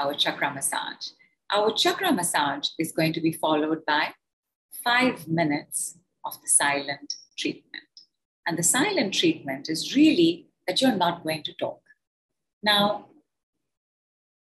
our chakra massage. Our chakra massage is going to be followed by five minutes of the silent treatment. And the silent treatment is really that you're not going to talk. Now,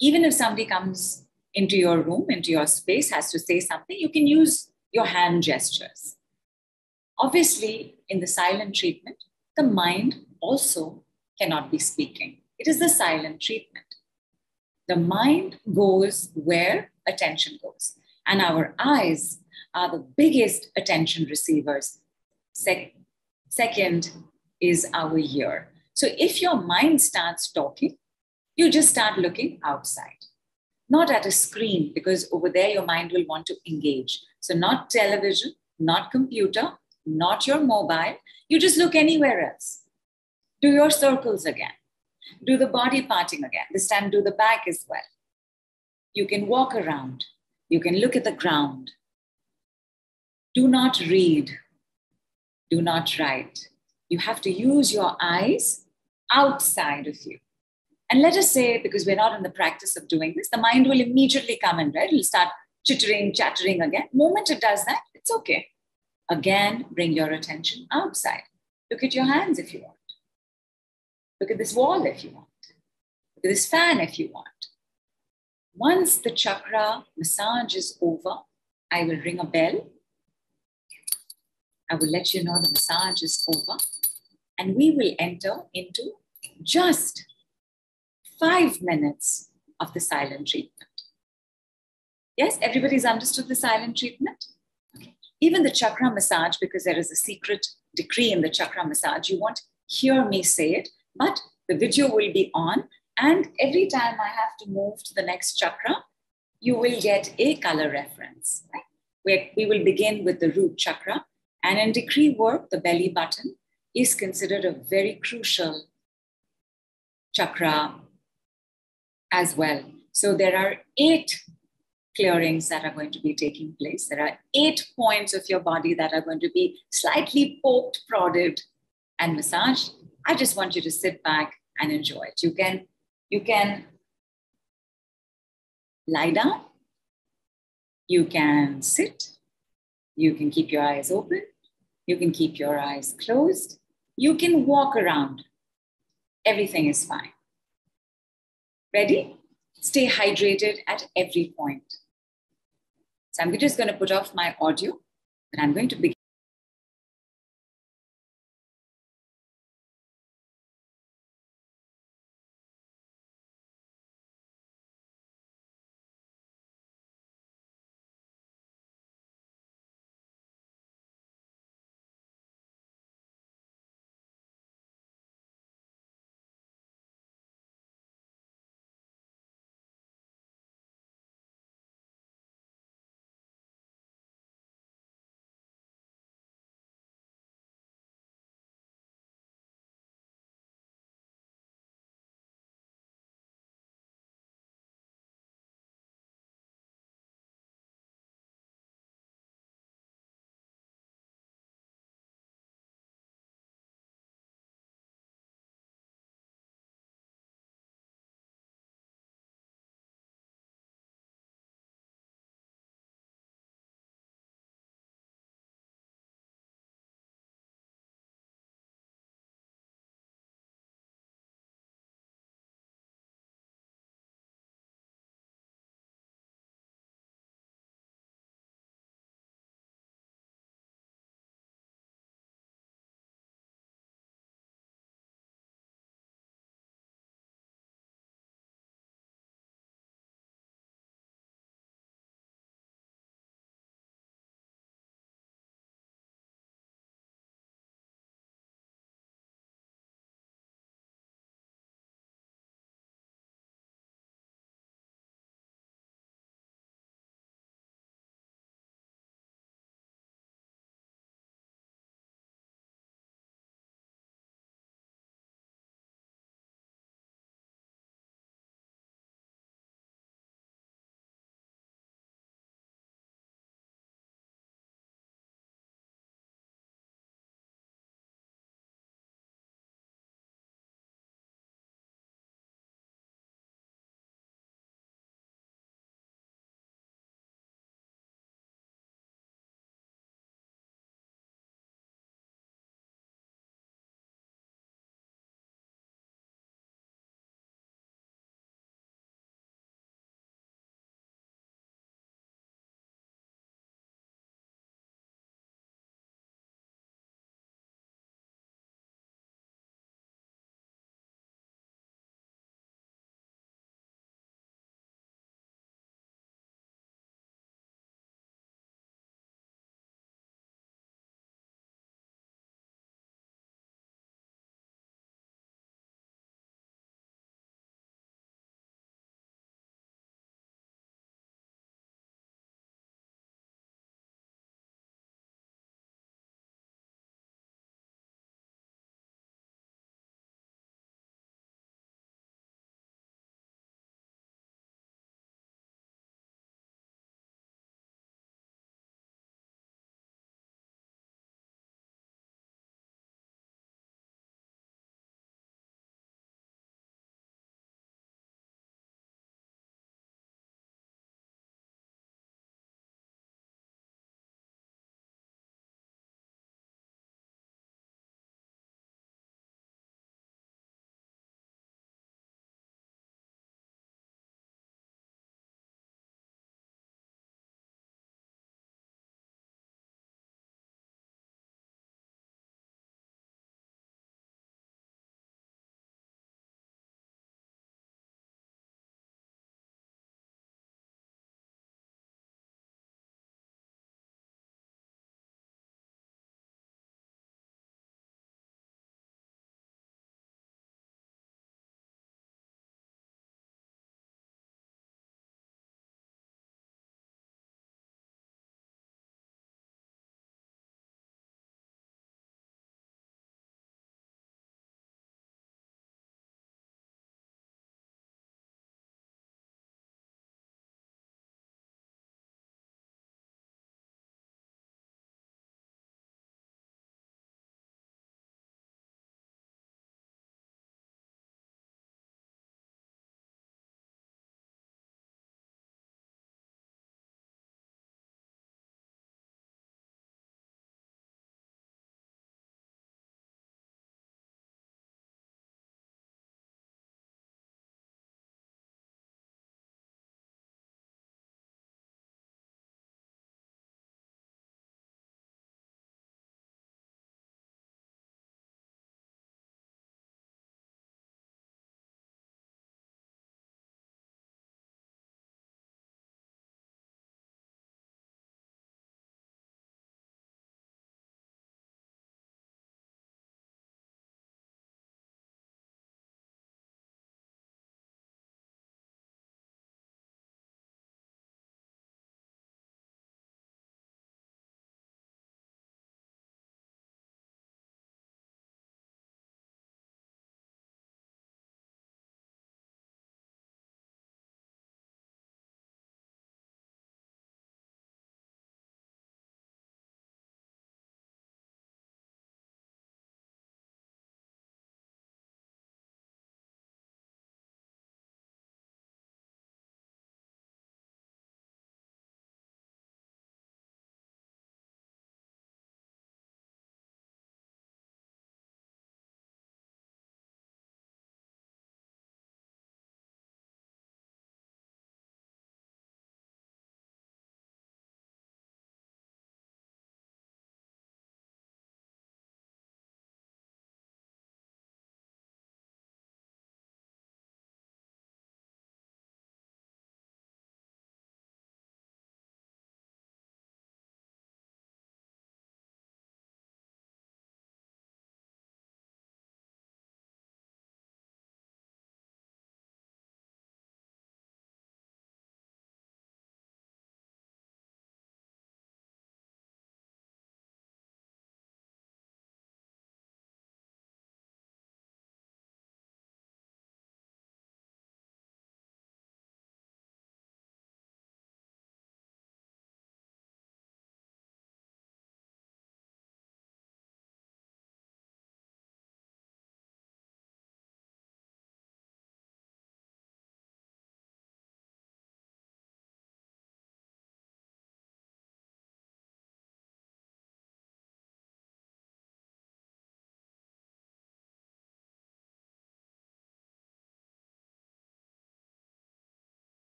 even if somebody comes into your room, into your space, has to say something, you can use your hand gestures. Obviously, in the silent treatment, the mind also cannot be speaking. It is the silent treatment. The mind goes where attention goes, and our eyes are the biggest attention receivers. Se- second is our ear. So if your mind starts talking, you just start looking outside, not at a screen, because over there your mind will want to engage. So, not television, not computer, not your mobile. You just look anywhere else. Do your circles again. Do the body parting again. This time, do the back as well. You can walk around. You can look at the ground. Do not read. Do not write. You have to use your eyes outside of you. And let us say, because we're not in the practice of doing this, the mind will immediately come in, right? It'll start chittering, chattering again. Moment it does that, it's okay. Again, bring your attention outside. Look at your hands if you want. Look at this wall if you want. Look at this fan if you want. Once the chakra massage is over, I will ring a bell. I will let you know the massage is over. And we will enter into just five minutes of the silent treatment. Yes, everybody's understood the silent treatment? Even the chakra massage, because there is a secret decree in the chakra massage, you won't hear me say it, but the video will be on. And every time I have to move to the next chakra, you will get a color reference. Right? Where we will begin with the root chakra. And in decree work, the belly button is considered a very crucial chakra as well. So there are eight clearings that are going to be taking place. There are eight points of your body that are going to be slightly poked, prodded, and massaged. I just want you to sit back and enjoy it. You can, you can lie down, you can sit, you can keep your eyes open, you can keep your eyes closed, you can walk around. Everything is fine. Ready? Stay hydrated at every point. So I'm just going to put off my audio and I'm going to begin.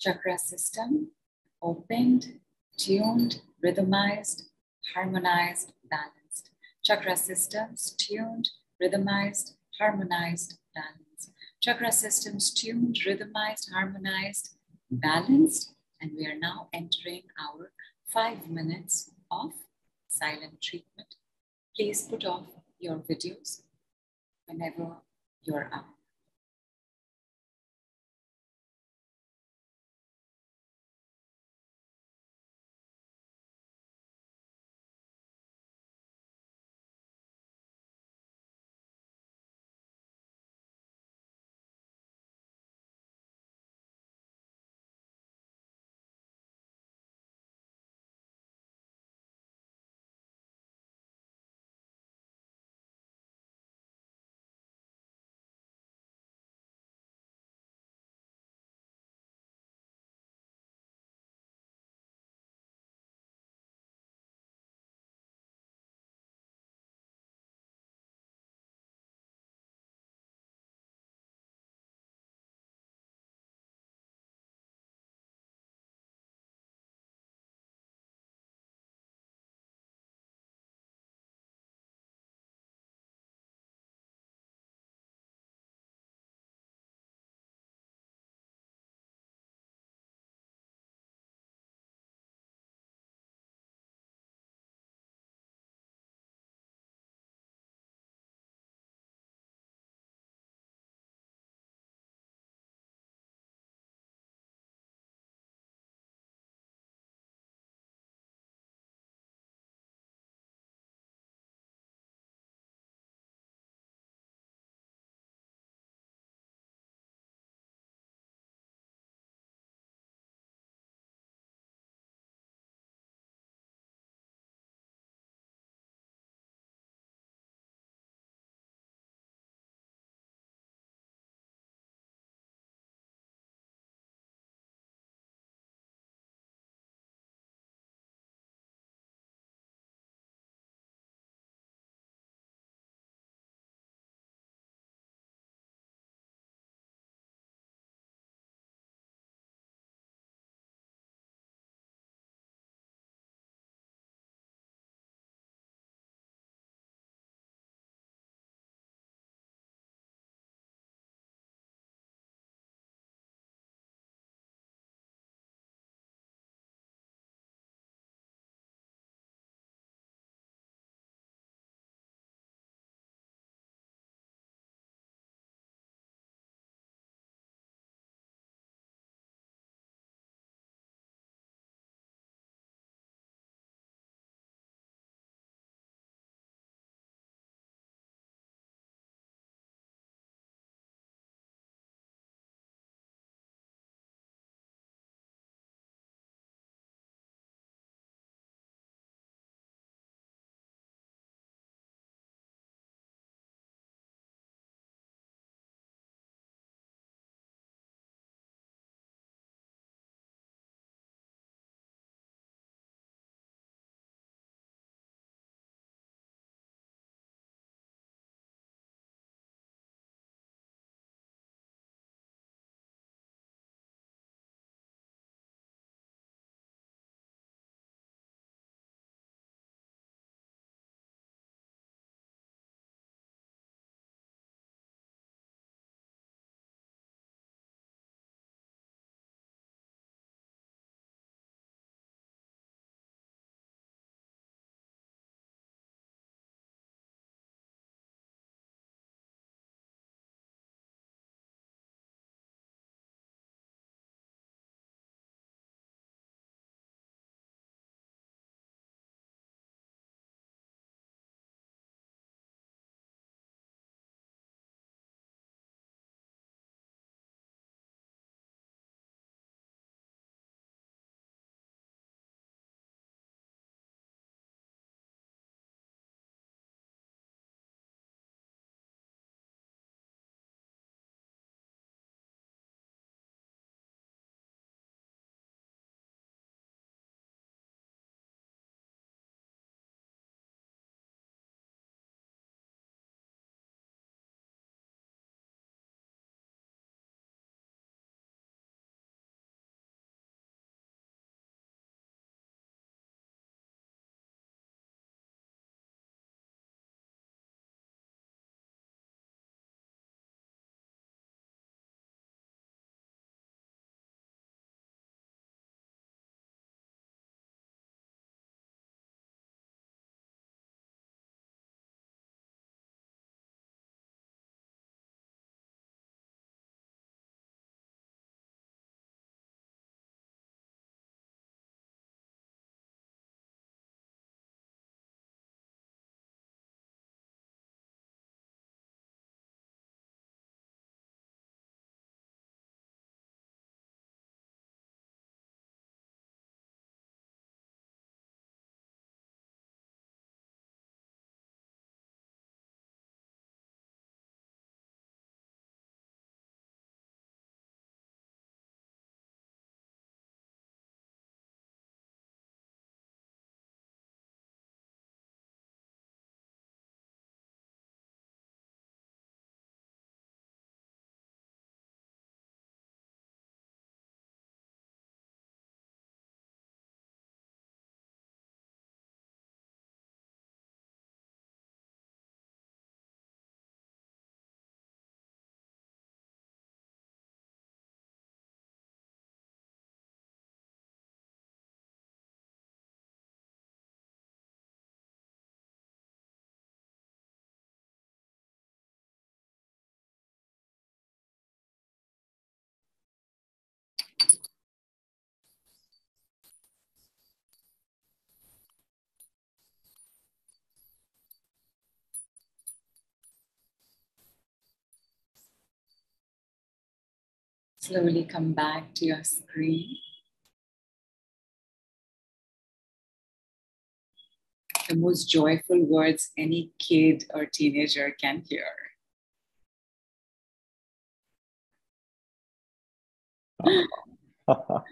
Chakra system opened, tuned, rhythmized, harmonized, balanced. Chakra systems tuned, rhythmized, harmonized, balanced. Chakra systems tuned, rhythmized, harmonized, balanced. And we are now entering our five minutes of silent treatment. Please put off your videos whenever you're up. Slowly come back to your screen. The most joyful words any kid or teenager can hear.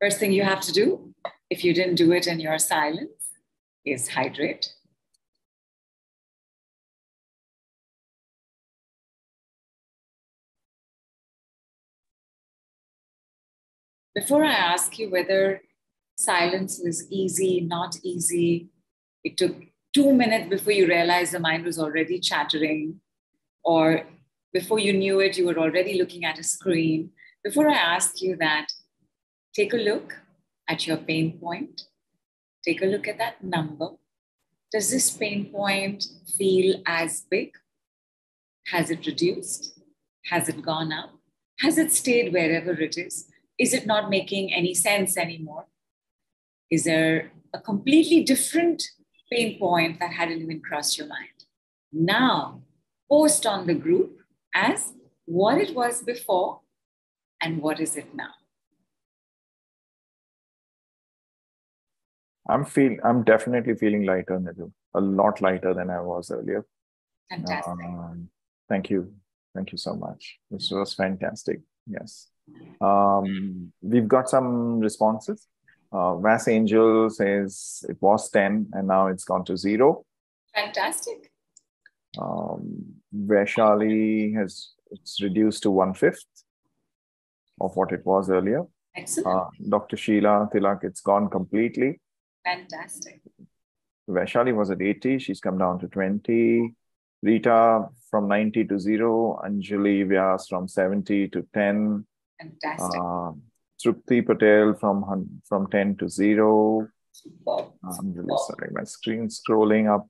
First thing you have to do, if you didn't do it in your silence, is hydrate. Before I ask you whether silence was easy, not easy, it took two minutes before you realized the mind was already chattering, or before you knew it, you were already looking at a screen. Before I ask you that, take a look at your pain point. Take a look at that number. Does this pain point feel as big? Has it reduced? Has it gone up? Has it stayed wherever it is? Is it not making any sense anymore? Is there a completely different pain point that hadn't even crossed your mind? Now, post on the group as what it was before and what is it now. I'm feel I'm definitely feeling lighter, Nidhu. A lot lighter than I was earlier. Fantastic. Um, thank you. Thank you so much. This was fantastic. Yes. Um, we've got some responses. Uh, Vass Angel says it was 10 and now it's gone to zero. Fantastic. Um, Vaishali has it's reduced to one fifth of what it was earlier. Excellent. Uh, Dr. Sheila Tilak, it's gone completely. Fantastic. Vaishali was at 80, she's come down to 20. Rita from 90 to 0. Anjali Vyas from 70 to 10. Fantastic. Uh, Trupti Patel from, from 10 to 0. Wow. I'm really wow. sorry, my screen's scrolling up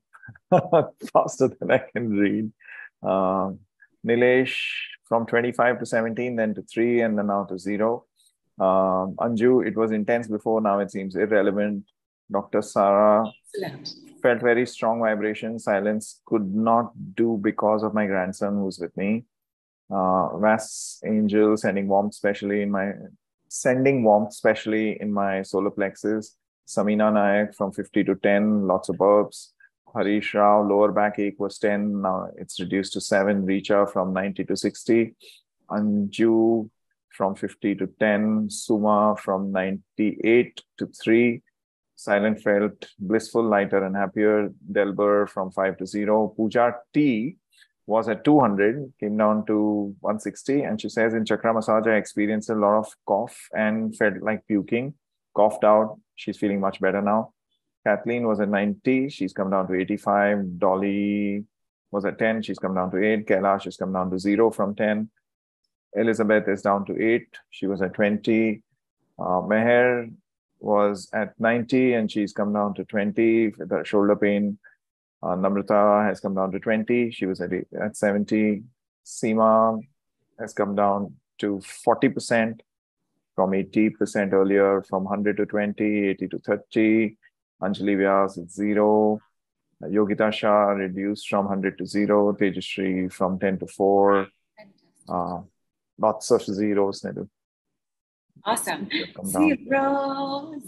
faster than I can read. Uh, Nilesh from 25 to 17, then to 3, and then now to 0. Um, Anju, it was intense before, now it seems irrelevant. Dr. Sarah Excellent. felt very strong vibration. Silence could not do because of my grandson who's with me. Uh, Vass Angel sending warmth, especially in my sending warmth, especially in my solar plexus. Samina Nayak from 50 to 10, lots of burps. Harish Rao, lower back ache was 10, now it's reduced to 7. Richa from 90 to 60. Anju from 50 to 10. Suma from 98 to 3. Silent felt blissful, lighter, and happier. Delber from 5 to 0. Puja T was at 200, came down to 160. And she says, in chakra massage, I experienced a lot of cough and felt like puking, coughed out. She's feeling much better now. Kathleen was at 90. She's come down to 85. Dolly was at 10. She's come down to 8. Kailash has come down to 0 from 10. Elizabeth is down to 8. She was at 20. Uh, Meher was at 90 and she's come down to 20 with her shoulder pain. Uh, Namrata has come down to 20. She was at, at 70. Seema has come down to 40% from 80% earlier, from 100 to 20, 80 to 30. Anjali Vyas is zero. Yogita Shah reduced from 100 to zero. Tejashri from 10 to 4. Uh, lots of zeros, Nidhu. Awesome. Zero,